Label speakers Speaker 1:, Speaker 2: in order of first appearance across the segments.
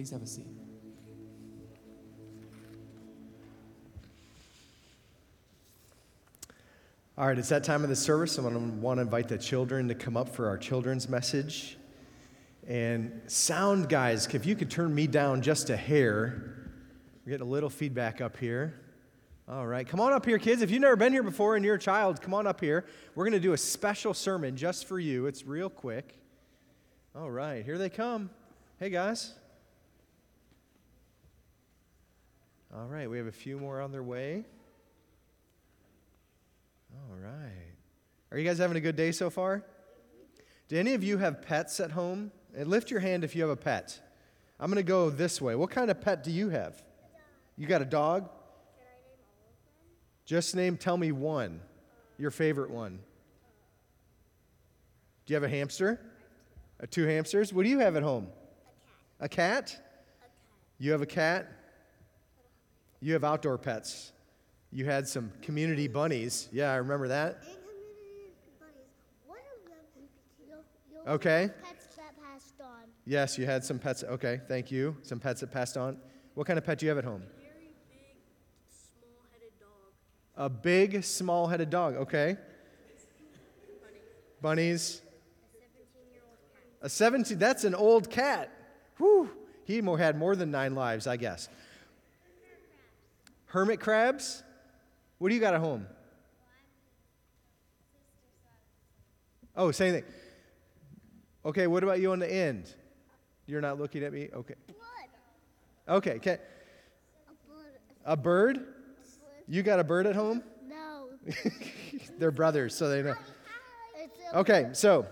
Speaker 1: Please have a seat.
Speaker 2: All right, it's that time of the service. I want to invite the children to come up for our children's message. And sound guys, if you could turn me down just a hair, we're getting a little feedback up here. All right, come on up here, kids. If you've never been here before and you're a child, come on up here. We're going to do a special sermon just for you. It's real quick. All right, here they come. Hey, guys. All right, we have a few more on their way. All right. Are you guys having a good day so far? Do any of you have pets at home? And lift your hand if you have a pet. I'm going to go this way. What kind of pet do you have? You got a dog? Just name, tell me one, your favorite one. Do you have a hamster? Uh, two hamsters? What do you have at home? A cat. A cat? You have a cat? You have outdoor pets. You had some community bunnies. Yeah, I remember that. Okay.
Speaker 3: Pets that passed on.
Speaker 2: Yes, you had some pets. Okay, thank you. Some pets that passed on. What kind of pet do you have at home?
Speaker 3: Very big, small-headed dog.
Speaker 2: A big, small headed dog. Okay. Bunnies. A 17, that's an old cat. Whew. He had more than nine lives, I guess. Hermit crabs? What do you got at home? Oh, same thing. Okay, what about you on the end? You're not looking at me? Okay. Okay, okay. A bird? You got a bird at home?
Speaker 3: No.
Speaker 2: They're brothers, so they know. Okay, so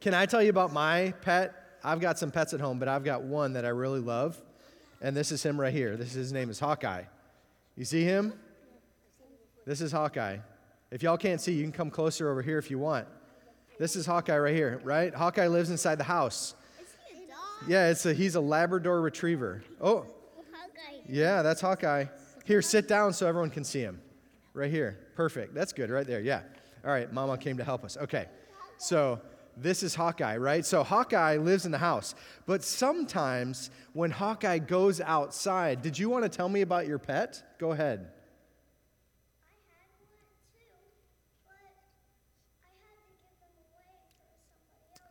Speaker 2: can I tell you about my pet? I've got some pets at home, but I've got one that I really love, and this is him right here. This is his name is Hawkeye. You see him? This is Hawkeye. If y'all can't see, you can come closer over here if you want. This is Hawkeye right here, right? Hawkeye lives inside the house.
Speaker 3: Is he a dog?
Speaker 2: Yeah, it's a, he's a Labrador Retriever. Oh, yeah, that's Hawkeye. Here, sit down so everyone can see him. Right here. Perfect. That's good, right there. Yeah. All right, Mama came to help us. Okay. So this is Hawkeye, right? So Hawkeye lives in the house. But sometimes when Hawkeye goes outside, did you want to tell me about your pet? Go ahead.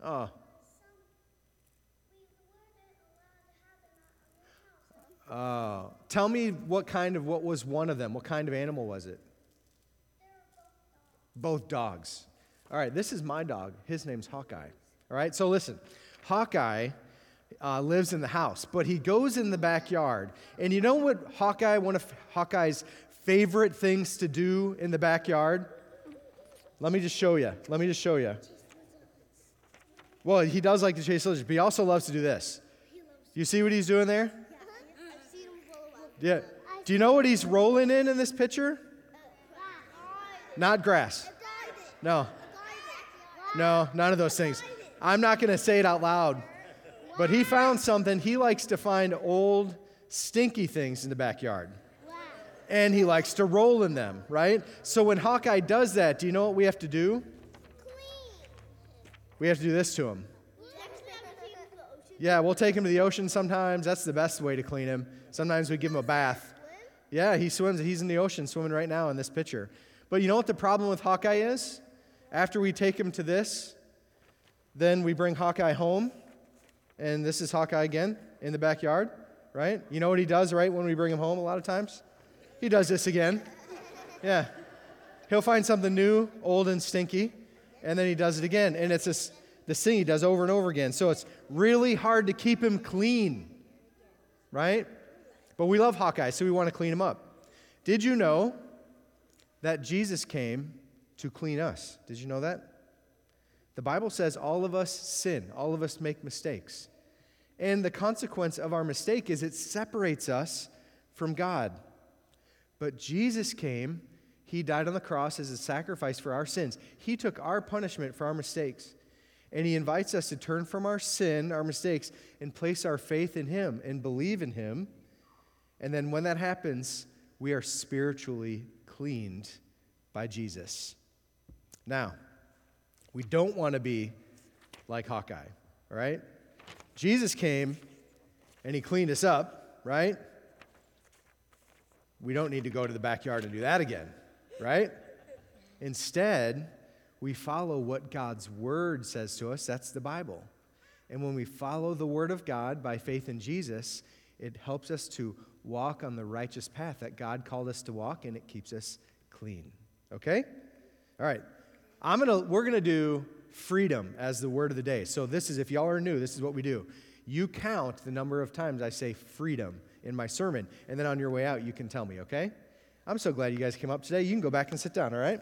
Speaker 2: Oh. Oh. Tell me what kind of, what was one of them? What kind of animal was it? Both dogs. All right, this is my dog. His name's Hawkeye. All right, so listen. Hawkeye uh, lives in the house, but he goes in the backyard. And you know what Hawkeye, one of Hawkeye's favorite things to do in the backyard? Let me just show you. Let me just show you. Well, he does like to chase lizards, but he also loves to do this. You see what he's doing there? Yeah. Do you know what he's rolling in in this picture? Not grass. No. No, none of those things. I'm not going to say it out loud. But he found something. He likes to find old, stinky things in the backyard. And he likes to roll in them, right? So when Hawkeye does that, do you know what we have to do? We have to do this to him. Yeah, we'll take him to the ocean sometimes. That's the best way to clean him. Sometimes we give him a bath. Yeah, he swims. He's in the ocean swimming right now in this picture. But you know what the problem with Hawkeye is? After we take him to this, then we bring Hawkeye home, and this is Hawkeye again in the backyard, right? You know what he does, right, when we bring him home a lot of times? He does this again. Yeah. He'll find something new, old, and stinky, and then he does it again. And it's this, this thing he does over and over again. So it's really hard to keep him clean, right? But we love Hawkeye, so we want to clean him up. Did you know that Jesus came to clean us? Did you know that? The Bible says all of us sin, all of us make mistakes. And the consequence of our mistake is it separates us from God. But Jesus came, He died on the cross as a sacrifice for our sins. He took our punishment for our mistakes. And He invites us to turn from our sin, our mistakes, and place our faith in Him and believe in Him. And then when that happens, we are spiritually cleaned by Jesus. Now, we don't want to be like Hawkeye, all right? Jesus came and He cleaned us up, right? We don't need to go to the backyard and do that again, right? Instead, we follow what God's Word says to us. That's the Bible. And when we follow the Word of God by faith in Jesus, it helps us to walk on the righteous path that God called us to walk, and it keeps us clean. Okay? All right. I'm gonna, we're going to do freedom as the word of the day. So, this is, if y'all are new, this is what we do. You count the number of times I say freedom in my sermon, and then on your way out, you can tell me, okay? I'm so glad you guys came up today. You can go back and sit down, all right?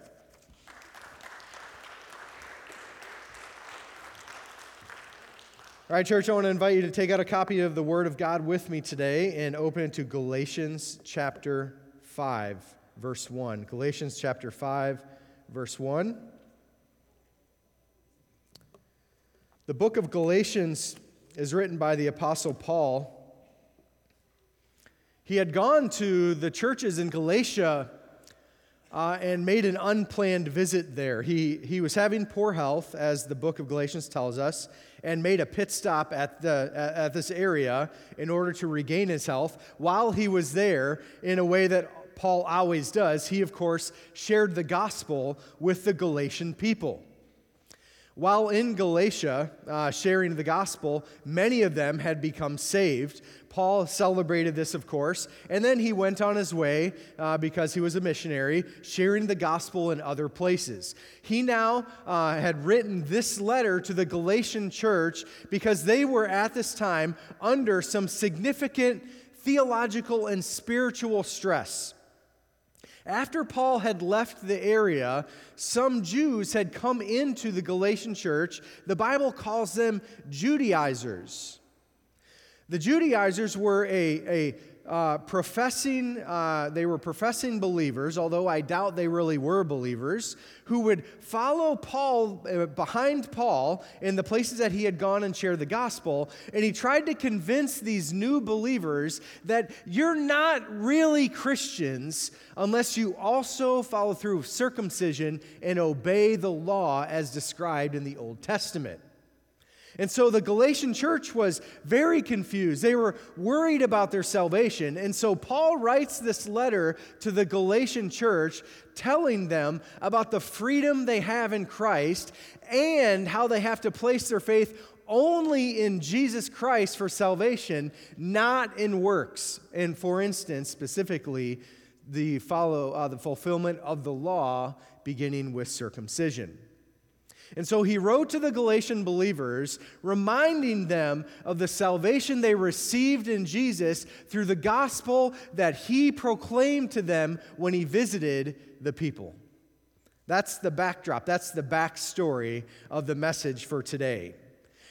Speaker 2: All right, church, I want to invite you to take out a copy of the Word of God with me today and open it to Galatians chapter 5, verse 1. Galatians chapter 5, verse 1. The book of Galatians is written by the Apostle Paul. He had gone to the churches in Galatia uh, and made an unplanned visit there. He, he was having poor health, as the book of Galatians tells us, and made a pit stop at, the, at, at this area in order to regain his health. While he was there, in a way that Paul always does, he, of course, shared the gospel with the Galatian people. While in Galatia, uh, sharing the gospel, many of them had become saved. Paul celebrated this, of course, and then he went on his way uh, because he was a missionary, sharing the gospel in other places. He now uh, had written this letter to the Galatian church because they were at this time under some significant theological and spiritual stress. After Paul had left the area, some Jews had come into the Galatian church. The Bible calls them Judaizers. The Judaizers were a, a uh, professing, uh, they were professing believers, although I doubt they really were believers, who would follow Paul, uh, behind Paul, in the places that he had gone and shared the gospel. And he tried to convince these new believers that you're not really Christians unless you also follow through with circumcision and obey the law as described in the Old Testament. And so the Galatian church was very confused. They were worried about their salvation. And so Paul writes this letter to the Galatian church telling them about the freedom they have in Christ and how they have to place their faith only in Jesus Christ for salvation, not in works. And for instance, specifically, the follow uh, the fulfillment of the law beginning with circumcision. And so he wrote to the Galatian believers, reminding them of the salvation they received in Jesus through the gospel that he proclaimed to them when he visited the people. That's the backdrop, that's the backstory of the message for today.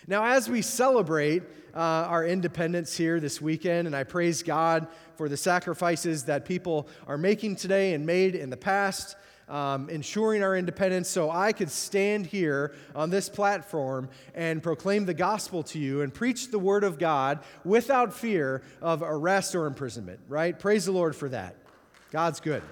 Speaker 2: Now, as we celebrate uh, our independence here this weekend, and I praise God for the sacrifices that people are making today and made in the past, um, ensuring our independence so I could stand here on this platform and proclaim the gospel to you and preach the word of God without fear of arrest or imprisonment, right? Praise the Lord for that. God's good.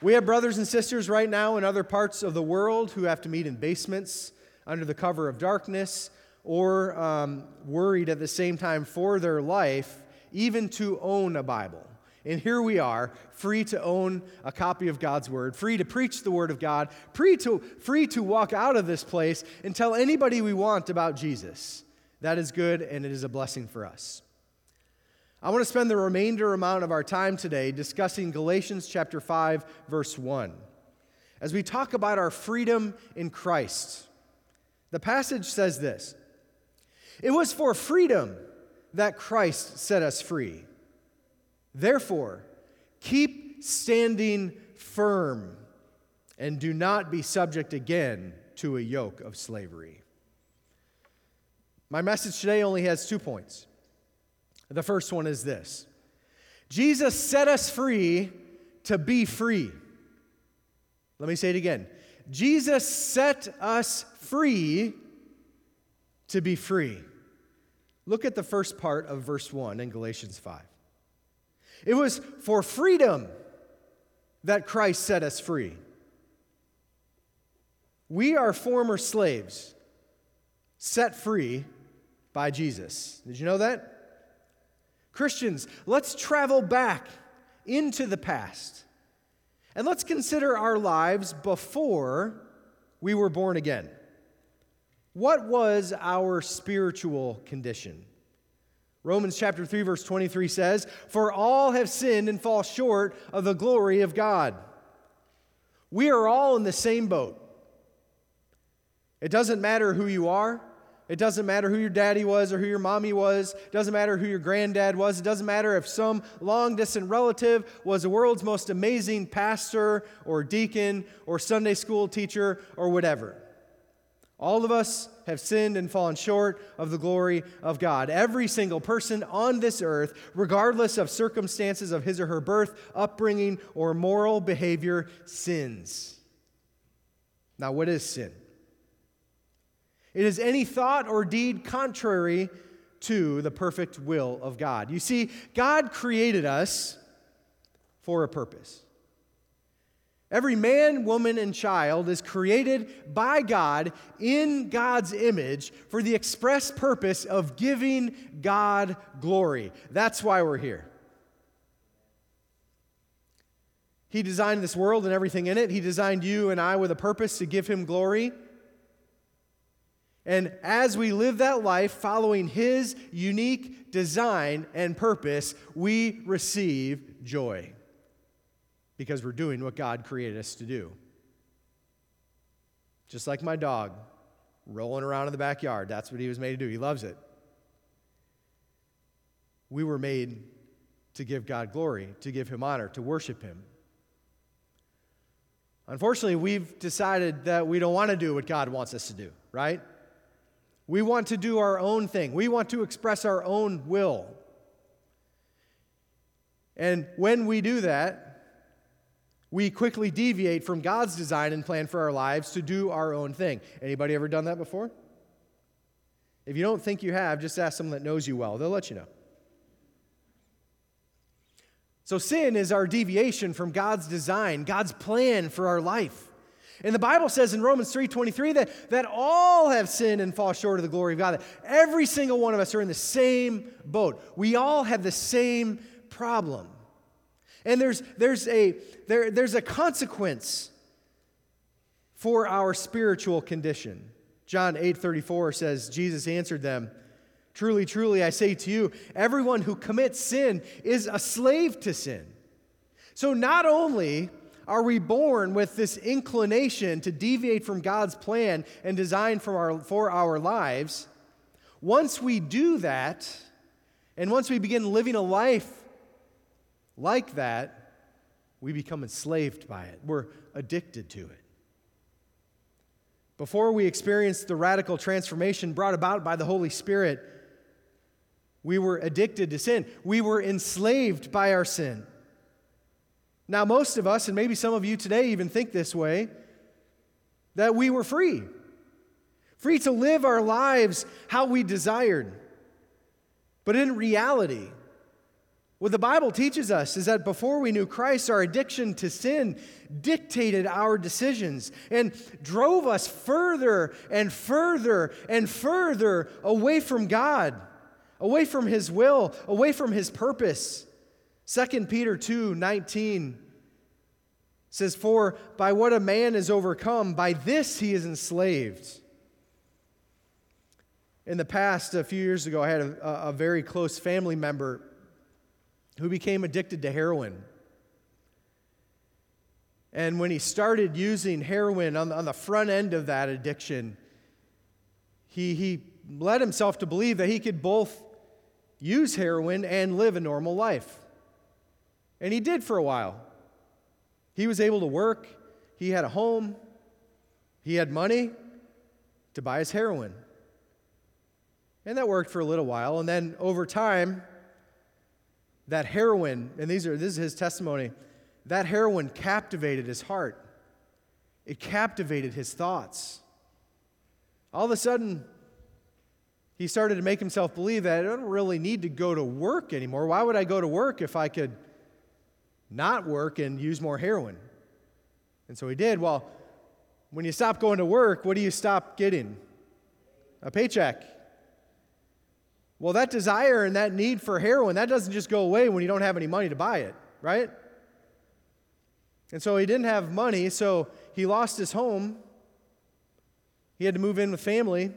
Speaker 2: We have brothers and sisters right now in other parts of the world who have to meet in basements under the cover of darkness or um, worried at the same time for their life, even to own a Bible. And here we are, free to own a copy of God's Word, free to preach the Word of God, free to, free to walk out of this place and tell anybody we want about Jesus. That is good and it is a blessing for us. I want to spend the remainder amount of our time today discussing Galatians chapter 5 verse 1. As we talk about our freedom in Christ. The passage says this. It was for freedom that Christ set us free. Therefore, keep standing firm and do not be subject again to a yoke of slavery. My message today only has two points. The first one is this Jesus set us free to be free. Let me say it again. Jesus set us free to be free. Look at the first part of verse 1 in Galatians 5. It was for freedom that Christ set us free. We are former slaves, set free by Jesus. Did you know that? Christians, let's travel back into the past and let's consider our lives before we were born again. What was our spiritual condition? Romans chapter 3 verse 23 says, "For all have sinned and fall short of the glory of God." We are all in the same boat. It doesn't matter who you are. It doesn't matter who your daddy was or who your mommy was. It doesn't matter who your granddad was. It doesn't matter if some long distant relative was the world's most amazing pastor or deacon or Sunday school teacher or whatever. All of us have sinned and fallen short of the glory of God. Every single person on this earth, regardless of circumstances of his or her birth, upbringing, or moral behavior, sins. Now, what is sin? It is any thought or deed contrary to the perfect will of God. You see, God created us for a purpose. Every man, woman, and child is created by God in God's image for the express purpose of giving God glory. That's why we're here. He designed this world and everything in it. He designed you and I with a purpose to give Him glory. And as we live that life following His unique design and purpose, we receive joy because we're doing what God created us to do. Just like my dog rolling around in the backyard, that's what he was made to do. He loves it. We were made to give God glory, to give him honor, to worship him. Unfortunately, we've decided that we don't want to do what God wants us to do, right? We want to do our own thing. We want to express our own will. And when we do that, we quickly deviate from God's design and plan for our lives to do our own thing. Anybody ever done that before? If you don't think you have, just ask someone that knows you well. They'll let you know. So sin is our deviation from God's design, God's plan for our life. And the Bible says in Romans 3:23 that, that all have sinned and fall short of the glory of God. That every single one of us are in the same boat. We all have the same problem. And there's, there's, a, there, there's a consequence for our spiritual condition. John 8:34 says, Jesus answered them, Truly, truly, I say to you, everyone who commits sin is a slave to sin. So not only are we born with this inclination to deviate from God's plan and design for our, for our lives, once we do that, and once we begin living a life like that, we become enslaved by it. We're addicted to it. Before we experienced the radical transformation brought about by the Holy Spirit, we were addicted to sin. We were enslaved by our sin. Now, most of us, and maybe some of you today even think this way, that we were free. Free to live our lives how we desired. But in reality, what the Bible teaches us is that before we knew Christ, our addiction to sin dictated our decisions and drove us further and further and further away from God, away from His will, away from His purpose. 2 Peter 2 19 says, For by what a man is overcome, by this he is enslaved. In the past, a few years ago, I had a, a very close family member who became addicted to heroin. And when he started using heroin on the, on the front end of that addiction, he, he led himself to believe that he could both use heroin and live a normal life. And he did for a while. He was able to work, he had a home, he had money to buy his heroin. And that worked for a little while. And then over time, that heroin, and these are, this is his testimony, that heroin captivated his heart. It captivated his thoughts. All of a sudden, he started to make himself believe that I don't really need to go to work anymore. Why would I go to work if I could not work and use more heroin? And so he did. Well, when you stop going to work, what do you stop getting? A paycheck. Well, that desire and that need for heroin, that doesn't just go away when you don't have any money to buy it, right? And so he didn't have money, so he lost his home. He had to move in with family.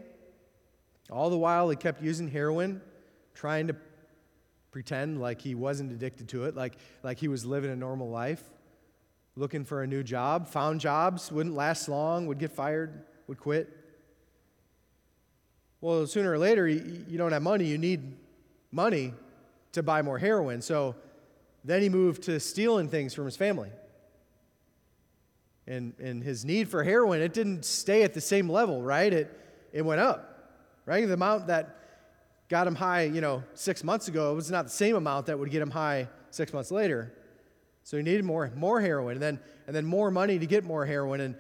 Speaker 2: All the while, he kept using heroin, trying to pretend like he wasn't addicted to it, like, like he was living a normal life, looking for a new job, found jobs, wouldn't last long, would get fired, would quit. Well, sooner or later, you, don't have money, you need money to buy more heroin. So then he moved to stealing things from his family. And, and his need for heroin, it didn't stay at the same level, right? It, it went up, right? The amount that got him high, you know, six months ago, it was not the same amount that would get him high six months later. So he needed more, more heroin and then, and then more money to get more heroin. And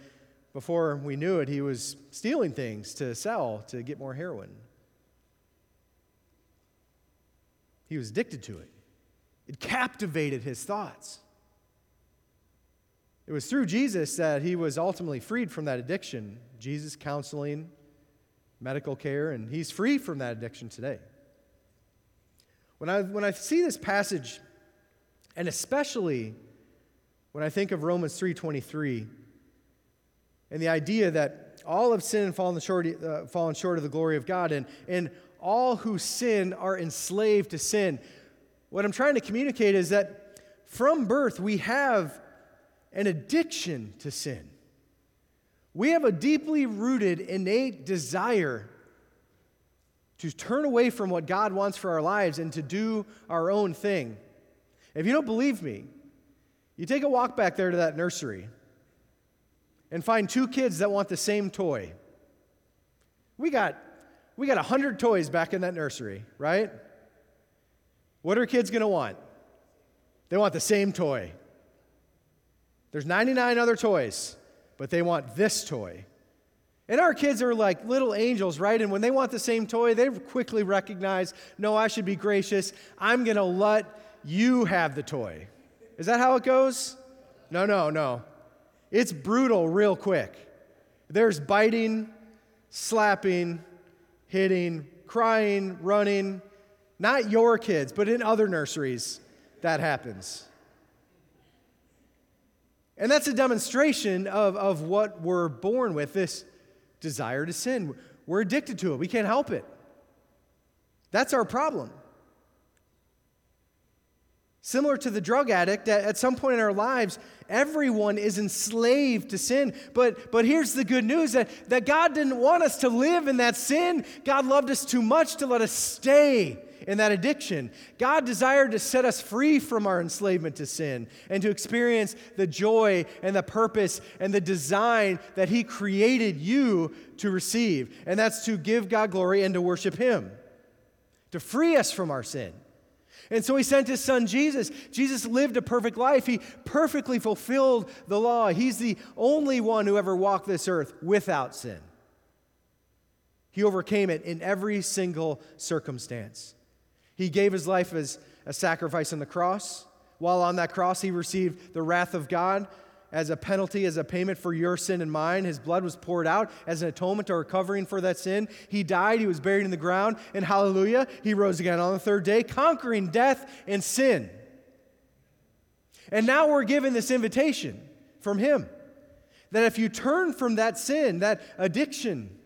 Speaker 2: before we knew it, he was stealing things to sell to get more heroin. He was addicted to it, it captivated his thoughts. It was through Jesus that he was ultimately freed from that addiction. Jesus counseling, medical care, and he's free from that addiction today. When I, when I see this passage, and especially when I think of Romans 3:23, and the idea that all have sinned and fallen short, uh, fallen short of the glory of God, and, and all who sin are enslaved to sin. What I'm trying to communicate is that from birth we have an addiction to sin. We have a deeply rooted, innate desire to turn away from what God wants for our lives and to do our own thing. If you don't believe me, you take a walk back there to that nursery and find two kids that want the same toy. We got we got 100 toys back in that nursery, right? What are kids going to want? They want the same toy. There's 99 other toys, but they want this toy. And our kids are like little angels, right? And when they want the same toy, they quickly recognize, no, I should be gracious. I'm going to let you have the toy. Is that how it goes? No, no, no. It's brutal real quick. There's biting, slapping, hitting, crying, running. Not your kids, but in other nurseries, that happens. And that's a demonstration of, of what we're born with this desire to sin. We're addicted to it, we can't help it. That's our problem. Similar to the drug addict, at some point in our lives, everyone is enslaved to sin. But, but here's the good news that, that God didn't want us to live in that sin. God loved us too much to let us stay in that addiction. God desired to set us free from our enslavement to sin and to experience the joy and the purpose and the design that He created you to receive. And that's to give God glory and to worship Him, to free us from our sin. And so he sent his son Jesus. Jesus lived a perfect life. He perfectly fulfilled the law. He's the only one who ever walked this earth without sin. He overcame it in every single circumstance. He gave his life as a sacrifice on the cross. While on that cross, he received the wrath of God as a penalty, as a payment for your sin and mine. His blood was poured out as an atonement or covering for that sin. He died, he was buried in the ground, and hallelujah, he rose again on the third day, conquering death and sin. And now we're given this invitation from him that if you turn from that sin, that addiction,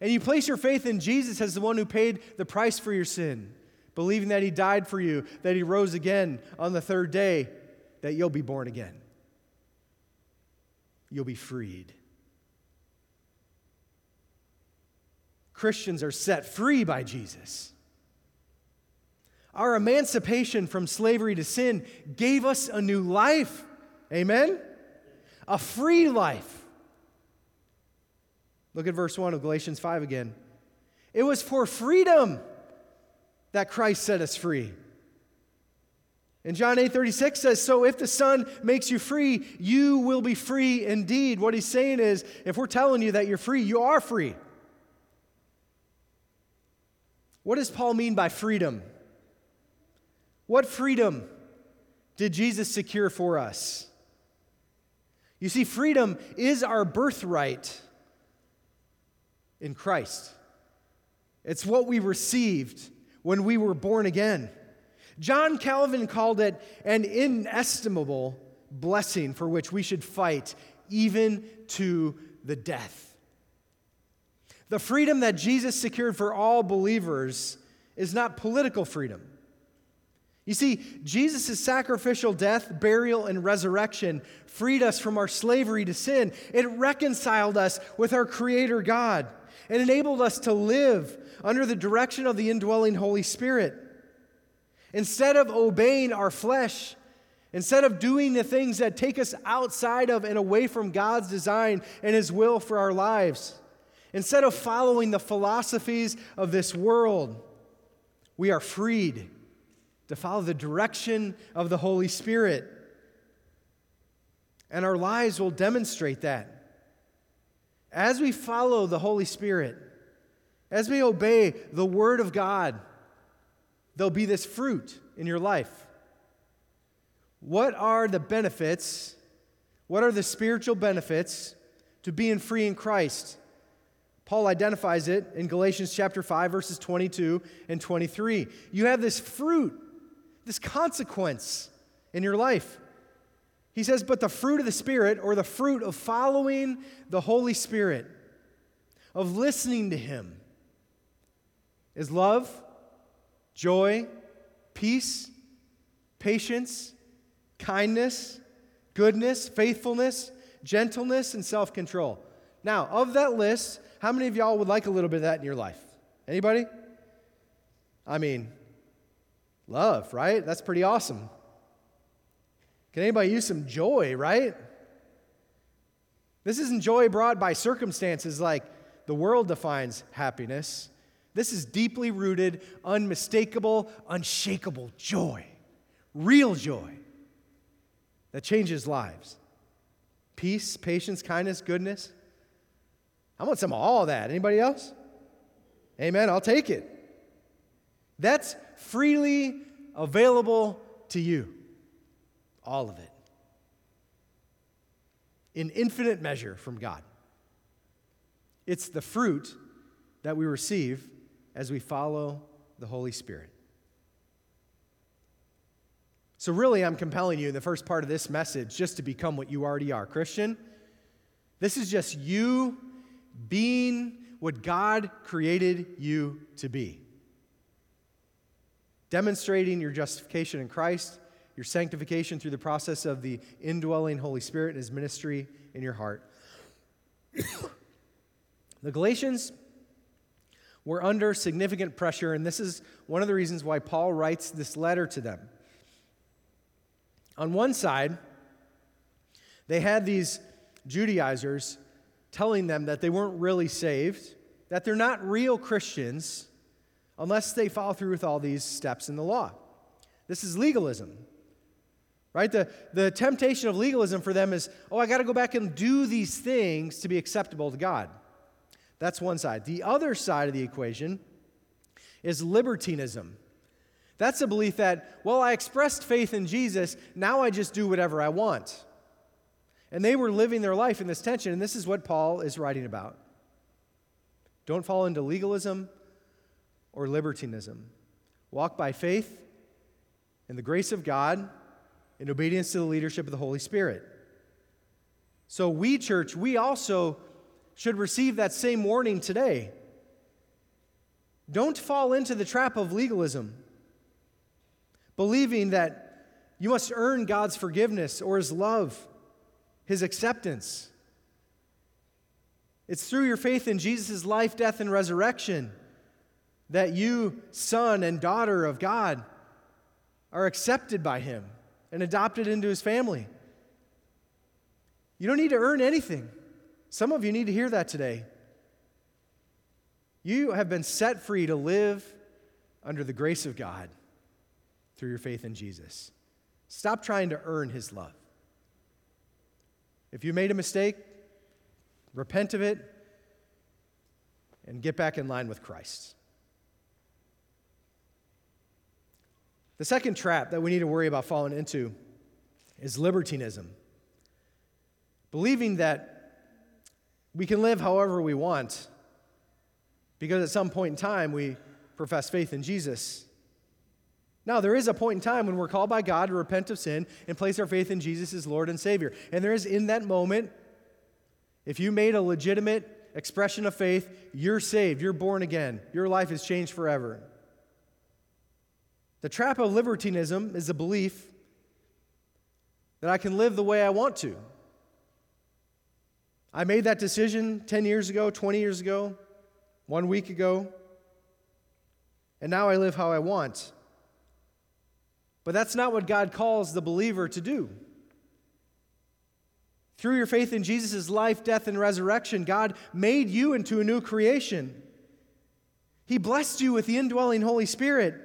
Speaker 2: and you place your faith in Jesus as the one who paid the price for your sin, believing that he died for you, that he rose again on the third day, that you'll be born again you'll be freed. Christians are set free by Jesus. Our emancipation from slavery to sin gave us a new life. Amen? A free life. Look at verse 1 of Galatians 5 again. It was for freedom that Christ set us free. And John 8 36 says, So if the Son makes you free, you will be free indeed. What he's saying is, if we're telling you that you're free, you are free. What does Paul mean by freedom? What freedom did Jesus secure for us? You see, freedom is our birthright in Christ. It's what we received when we were born again. John Calvin called it an inestimable blessing for which we should fight even to the death. The freedom that Jesus secured for all believers is not political freedom. You see, Jesus' sacrificial death, burial, and resurrection freed us from our slavery to sin. It reconciled us with our Creator God and enabled us to live under the direction of the indwelling Holy Spirit. Instead of obeying our flesh, instead of doing the things that take us outside of and away from God's design and His will for our lives, instead of following the philosophies of this world, we are freed to follow the direction of the Holy Spirit. And our lives will demonstrate that. As we follow the Holy Spirit, as we obey the Word of God, there'll be this fruit in your life. What are the benefits? What are the spiritual benefits to being free in Christ? Paul identifies it in Galatians chapter 5 verses 22 and 23. You have this fruit, this consequence in your life. He says, "But the fruit of the spirit or the fruit of following the Holy Spirit, of listening to him, is love, joy, peace, patience, kindness, goodness, faithfulness, gentleness, and self control. Now, of that list, how many of y'all would like a little bit of that in your life? Anybody? I mean, love, right? That's pretty awesome. Can anybody use some joy, right? This isn't joy brought by circumstances like the world defines happiness. This is deeply rooted, unmistakable, unshakable joy, real joy that changes lives. Peace, patience, kindness, goodness. I want some of all that. Anybody else? Amen. I'll take it. That's freely available to you. All of it. In infinite measure from God. It's the fruit that we receive as we follow the Holy Spirit. So, really, I'm compelling you in the first part of this message just to become what you already are. Christian, this is just you being what God created you to be. Demonstrating your justification in Christ, your sanctification through the process of the indwelling Holy Spirit and His ministry in your heart. the Galatians were under significant pressure, and this is one of the reasons why Paul writes this letter to them. On one side, they had these Judaizers telling them that they weren't really saved, that they're not real Christians unless they follow through with all these steps in the law. This is legalism. Right? The, the temptation of legalism for them is, oh, I got to go back and do these things to be acceptable to God. That's one side. The other side of the equation is libertinism. That's a belief that, well, I expressed faith in Jesus, now I just do whatever I want. And they were living their life in this tension, and this is what Paul is writing about. Don't fall into legalism or libertinism. Walk by faith in the grace of God in obedience to the leadership of the Holy Spirit. So, we, church, we also should receive that same warning today. Don't fall into the trap of legalism, believing that you must earn God's forgiveness or His love, His acceptance. It's through your faith in Jesus' life, death, and resurrection that you, son and daughter of God, are accepted by Him and adopted into His family. You don't need to earn anything. Some of you need to hear that today. You have been set free to live under the grace of God through your faith in Jesus. Stop trying to earn his love. If you made a mistake, repent of it and get back in line with Christ. The second trap that we need to worry about falling into is libertinism. Believing that we can live however we want because at some point in time we profess faith in Jesus. Now, there is a point in time when we're called by God to repent of sin and place our faith in Jesus as Lord and Savior. And there is in that moment, if you made a legitimate expression of faith, you're saved, you're born again, your life is changed forever. The trap of libertinism is the belief that I can live the way I want to. I made that decision 10 years ago, 20 years ago, one week ago, and now I live how I want. But that's not what God calls the believer to do. Through your faith in Jesus' life, death, and resurrection, God made you into a new creation. He blessed you with the indwelling Holy Spirit.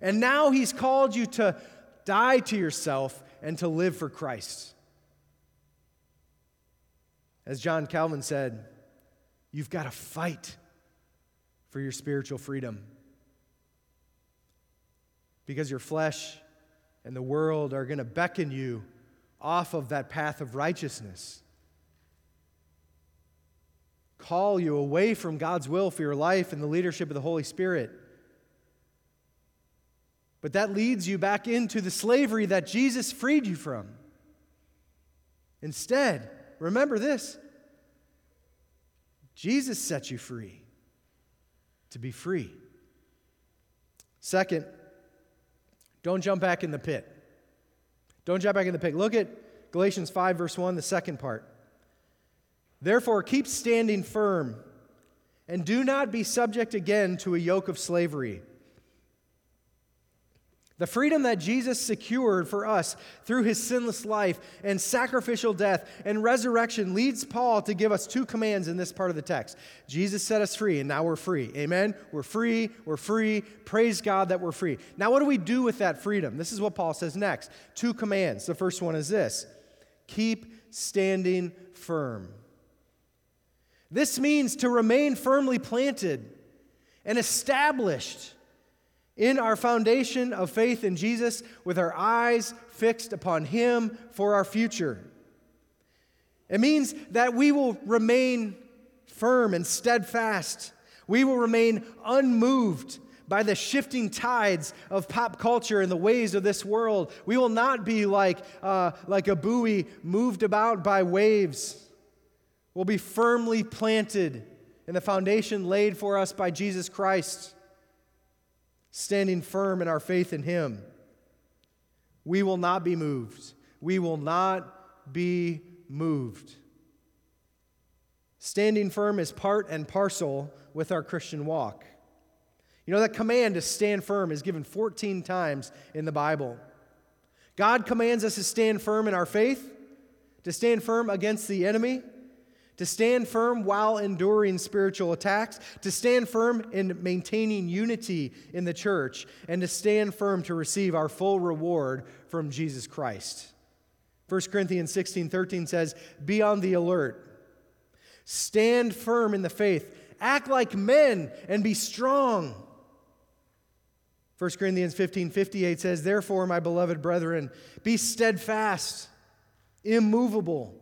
Speaker 2: And now He's called you to die to yourself and to live for Christ. As John Calvin said, you've got to fight for your spiritual freedom. Because your flesh and the world are going to beckon you off of that path of righteousness. Call you away from God's will for your life and the leadership of the Holy Spirit. But that leads you back into the slavery that Jesus freed you from. Instead, remember this Jesus set you free to be free. Second, don't jump back in the pit. Don't jump back in the pit. Look at Galatians 5, verse 1, the second part. Therefore, keep standing firm and do not be subject again to a yoke of slavery. The freedom that Jesus secured for us through his sinless life and sacrificial death and resurrection leads Paul to give us two commands in this part of the text. Jesus set us free, and now we're free. Amen? We're free, we're free. Praise God that we're free. Now, what do we do with that freedom? This is what Paul says next. Two commands. The first one is this keep standing firm. This means to remain firmly planted and established in our foundation of faith in Jesus with our eyes fixed upon Him for our future. It means that we will remain firm and steadfast. We will remain unmoved by the shifting tides of pop culture and the ways of this world. We will not be like, uh, like a buoy moved about by waves. We'll be firmly planted in the foundation laid for us by Jesus Christ standing firm in our faith in Him. We will not be moved. We will not be moved. Standing firm is part and parcel with our Christian walk. You know, that command to stand firm is given 14 times in the Bible. God commands us to stand firm in our faith, to stand firm against the enemy, to stand firm while enduring spiritual attacks, to stand firm in maintaining unity in the church, and to stand firm to receive our full reward from Jesus Christ. 1 Corinthians 16 13 says, Be on the alert, stand firm in the faith, act like men, and be strong. 1 Corinthians 15 58 says, Therefore, my beloved brethren, be steadfast, immovable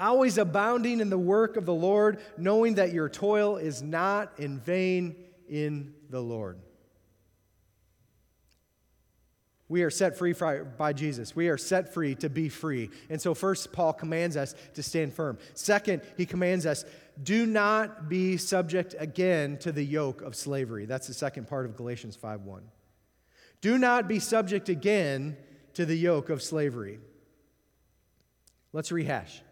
Speaker 2: always abounding in the work of the Lord, knowing that your toil is not in vain in the Lord. We are set free by Jesus. We are set free to be free. And so, first, Paul commands us to stand firm. Second, he commands us do not be subject again to the yoke of slavery. That's the second part of Galatians 5 1. Do not be subject again to the yoke of slavery. Let's rehash.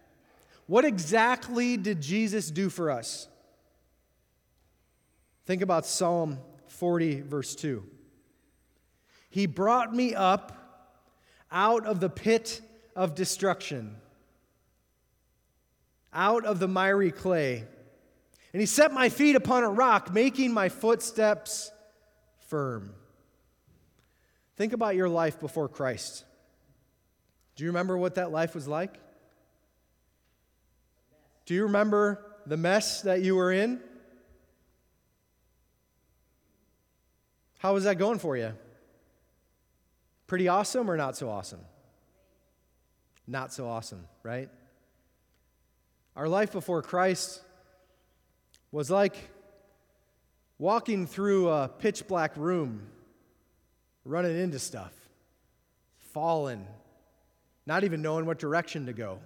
Speaker 2: What exactly did Jesus do for us? Think about Psalm 40, verse 2. He brought me up out of the pit of destruction, out of the miry clay. And he set my feet upon a rock, making my footsteps firm. Think about your life before Christ. Do you remember what that life was like? Do you remember the mess that you were in? How was that going for you? Pretty awesome or not so awesome? Not so awesome, right? Our life before Christ was like walking through a pitch black room, running into stuff, falling, not even knowing what direction to go.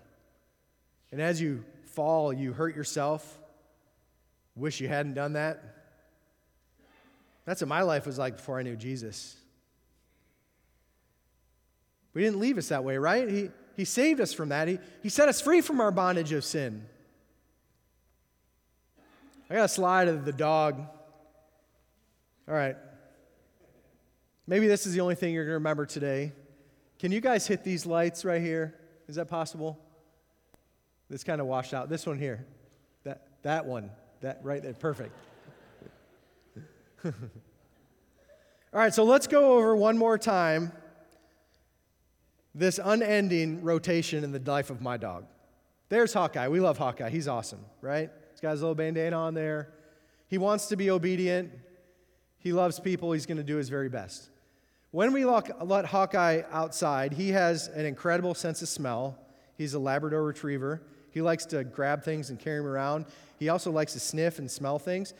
Speaker 2: And as you fall, you hurt yourself. Wish you hadn't done that. That's what my life was like before I knew Jesus. We didn't leave us that way, right? He, he saved us from that. He, he set us free from our bondage of sin. I got a slide of the dog. All right. Maybe this is the only thing you're going to remember today. Can you guys hit these lights right here? Is that possible? This kind of washed out. This one here. That, that one. That right there. Perfect. All right, so let's go over one more time this unending rotation in the life of my dog. There's Hawkeye. We love Hawkeye. He's awesome, right? He's got his little bandana on there. He wants to be obedient. He loves people. He's going to do his very best. When we let Hawkeye outside, he has an incredible sense of smell. He's a Labrador retriever. He likes to grab things and carry them around. He also likes to sniff and smell things.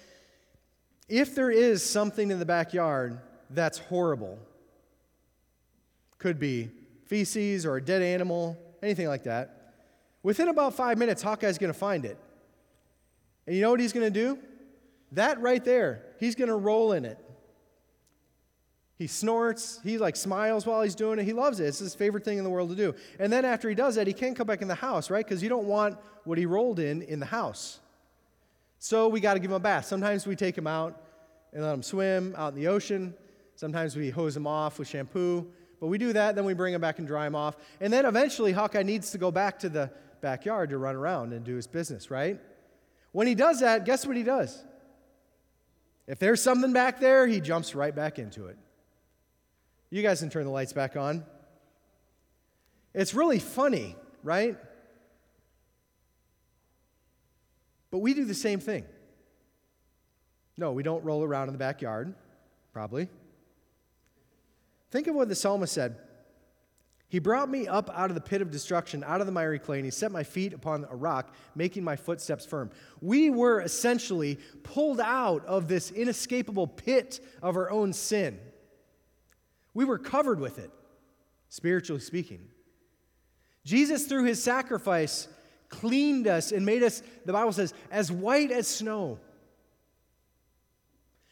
Speaker 2: If there is something in the backyard that's horrible, could be feces or a dead animal, anything like that, within about five minutes, Hawkeye's going to find it. And you know what he's going to do? That right there, he's going to roll in it. He snorts, he like smiles while he's doing it. He loves it. It's his favorite thing in the world to do. And then after he does that, he can't come back in the house, right? Because you don't want what he rolled in in the house. So we got to give him a bath. Sometimes we take him out and let him swim out in the ocean. Sometimes we hose him off with shampoo. But we do that, then we bring him back and dry him off. And then eventually, Hawkeye needs to go back to the backyard to run around and do his business, right? When he does that, guess what he does? If there's something back there, he jumps right back into it. You guys can turn the lights back on. It's really funny, right? But we do the same thing. No, we don't roll around in the backyard, probably. Think of what the psalmist said. He brought me up out of the pit of destruction, out of the miry clay, and he set my feet upon a rock, making my footsteps firm. We were essentially pulled out of this inescapable pit of our own sin. We were covered with it, spiritually speaking. Jesus, through his sacrifice, cleaned us and made us, the Bible says, as white as snow.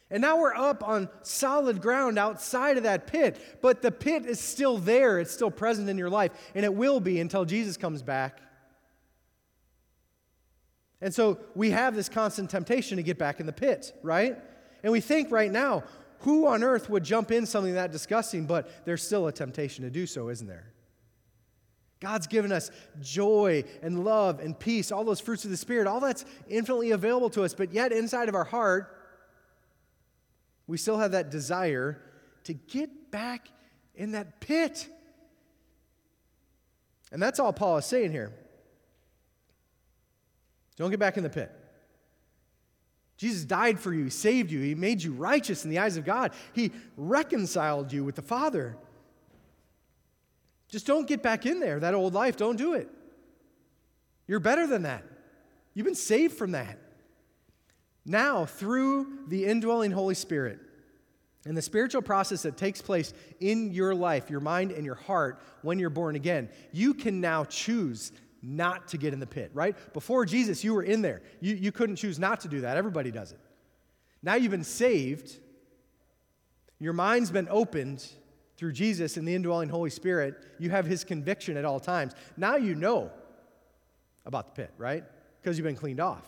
Speaker 2: And now we're up on solid ground outside of that pit, but the pit is still there. It's still present in your life, and it will be until Jesus comes back. And so we have this constant temptation to get back in the pit, right? And we think right now, who on earth would jump in something that disgusting, but there's still a temptation to do so, isn't there? God's given us joy and love and peace, all those fruits of the Spirit, all that's infinitely available to us, but yet inside of our heart, we still have that desire to get back in that pit. And that's all Paul is saying here. Don't get back in the pit. Jesus died for you, He saved you, He made you righteous in the eyes of God, He reconciled you with the Father. Just don't get back in there, that old life. Don't do it. You're better than that. You've been saved from that. Now, through the indwelling Holy Spirit and the spiritual process that takes place in your life, your mind, and your heart when you're born again, you can now choose not to get in the pit, right? Before Jesus, you were in there. You, you couldn't choose not to do that. Everybody does it. Now you've been saved, your mind's been opened through Jesus and the indwelling Holy Spirit. You have his conviction at all times. Now you know about the pit, right? Because you've been cleaned off.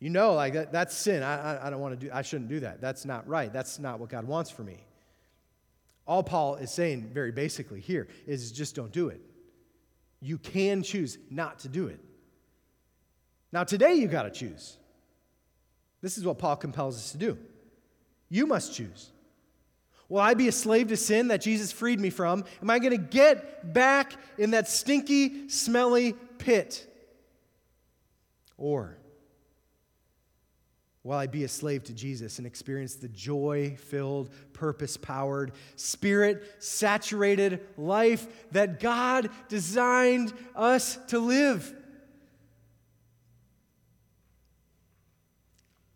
Speaker 2: You know, like that, that's sin. I, I, I don't want to do, I shouldn't do that. That's not right. That's not what God wants for me. All Paul is saying very basically here is just don't do it. You can choose not to do it. Now, today you got to choose. This is what Paul compels us to do. You must choose. Will I be a slave to sin that Jesus freed me from? Am I going to get back in that stinky, smelly pit? Or while I be a slave to Jesus and experience the joy filled, purpose powered, spirit saturated life that God designed us to live.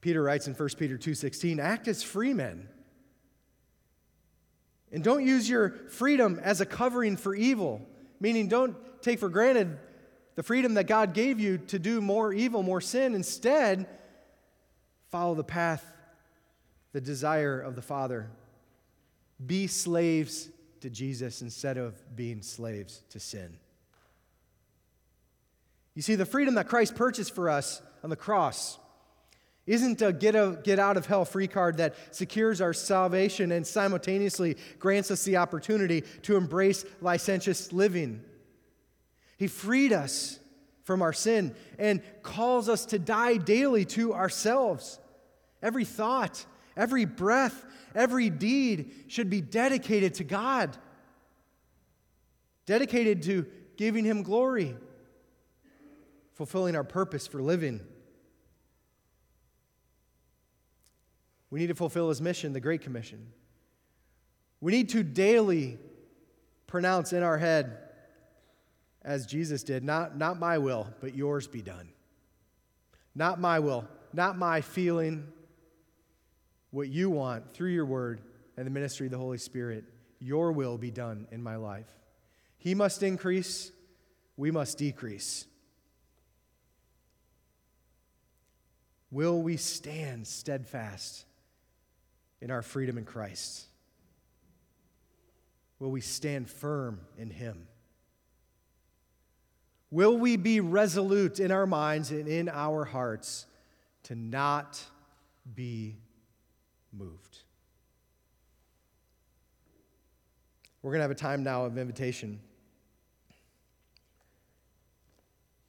Speaker 2: Peter writes in 1 Peter 2:16, "Act as free men." And don't use your freedom as a covering for evil, meaning don't take for granted the freedom that God gave you to do more evil, more sin. Instead, follow the path, the desire of the Father. Be slaves to Jesus instead of being slaves to sin. You see, the freedom that Christ purchased for us on the cross isn't a get, a get out of hell free card that secures our salvation and simultaneously grants us the opportunity to embrace licentious living. He freed us from our sin and calls us to die daily to ourselves. Every thought, every breath, every deed should be dedicated to God, dedicated to giving Him glory, fulfilling our purpose for living. We need to fulfill his mission, the Great Commission. We need to daily pronounce in our head, as Jesus did, not, not my will, but yours be done. Not my will, not my feeling, what you want through your word and the ministry of the Holy Spirit. Your will be done in my life. He must increase, we must decrease. Will we stand steadfast? in our freedom in Christ? Will we stand firm in Him? Will we be resolute in our minds and in our hearts to not be moved? We're going to have a time now of invitation.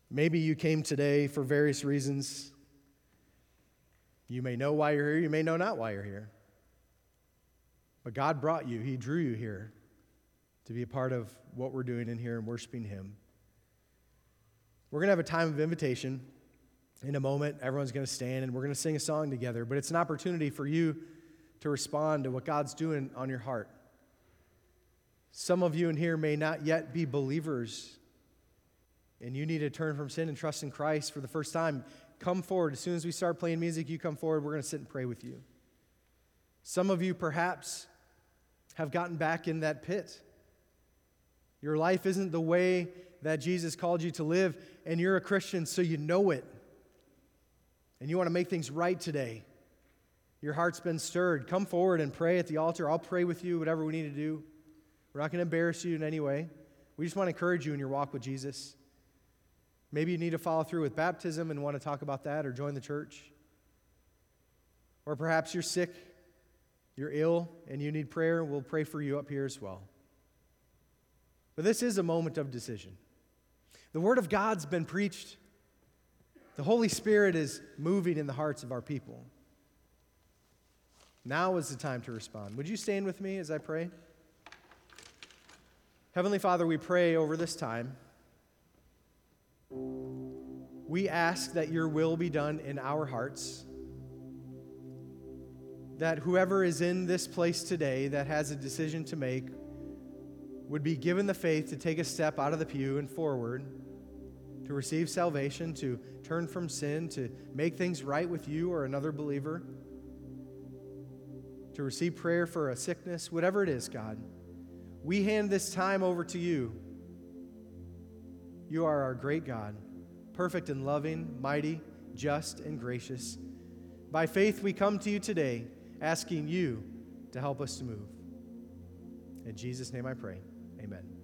Speaker 2: Maybe you came today for various reasons. You may know why you're here, you may know not why you're here. But God brought you, He drew you here to be a part of what we're doing in here and worshiping Him. We're going to have a time of invitation in a moment. Everyone's going to stand and we're going to sing a song together, but it's an opportunity for you to respond to what God's doing on your heart. Some of you in here may not yet be believers, and you need to turn from sin and trust in Christ for the first time. Come forward. As soon as we start playing music, you come forward. We're going to sit and pray with you. Some of you perhaps have gotten back in that pit. Your life isn't the way that Jesus called you to live, and you're a Christian, so you know it. And you want to make things right today. Your heart's been stirred. Come forward and pray at the altar. I'll pray with you, whatever we need to do. We're not going to embarrass you in any way. We just want to encourage you in your walk with Jesus. Maybe you need to follow through with baptism and want to talk about that or join the church. Or perhaps you're sick you're ill and you need prayer, we'll pray for you up here as well. But this is a moment of decision. The Word of God's been preached, the Holy Spirit is moving in the hearts of our people. Now is the time to respond. Would you stand with me as I pray? Heavenly Father, we pray over this time. We ask that your will be done in our hearts that whoever is in this place today that has a decision to make would be given the faith to take a step out of the pew and forward, to receive salvation, to turn from sin, to make things right with you or another believer, to receive prayer for a sickness, whatever it is, God. We hand this time over to you. You are our great God, perfect and loving, mighty, just, and gracious. By faith, we come to you today asking you to help us to move. In Jesus' name I pray. Amen.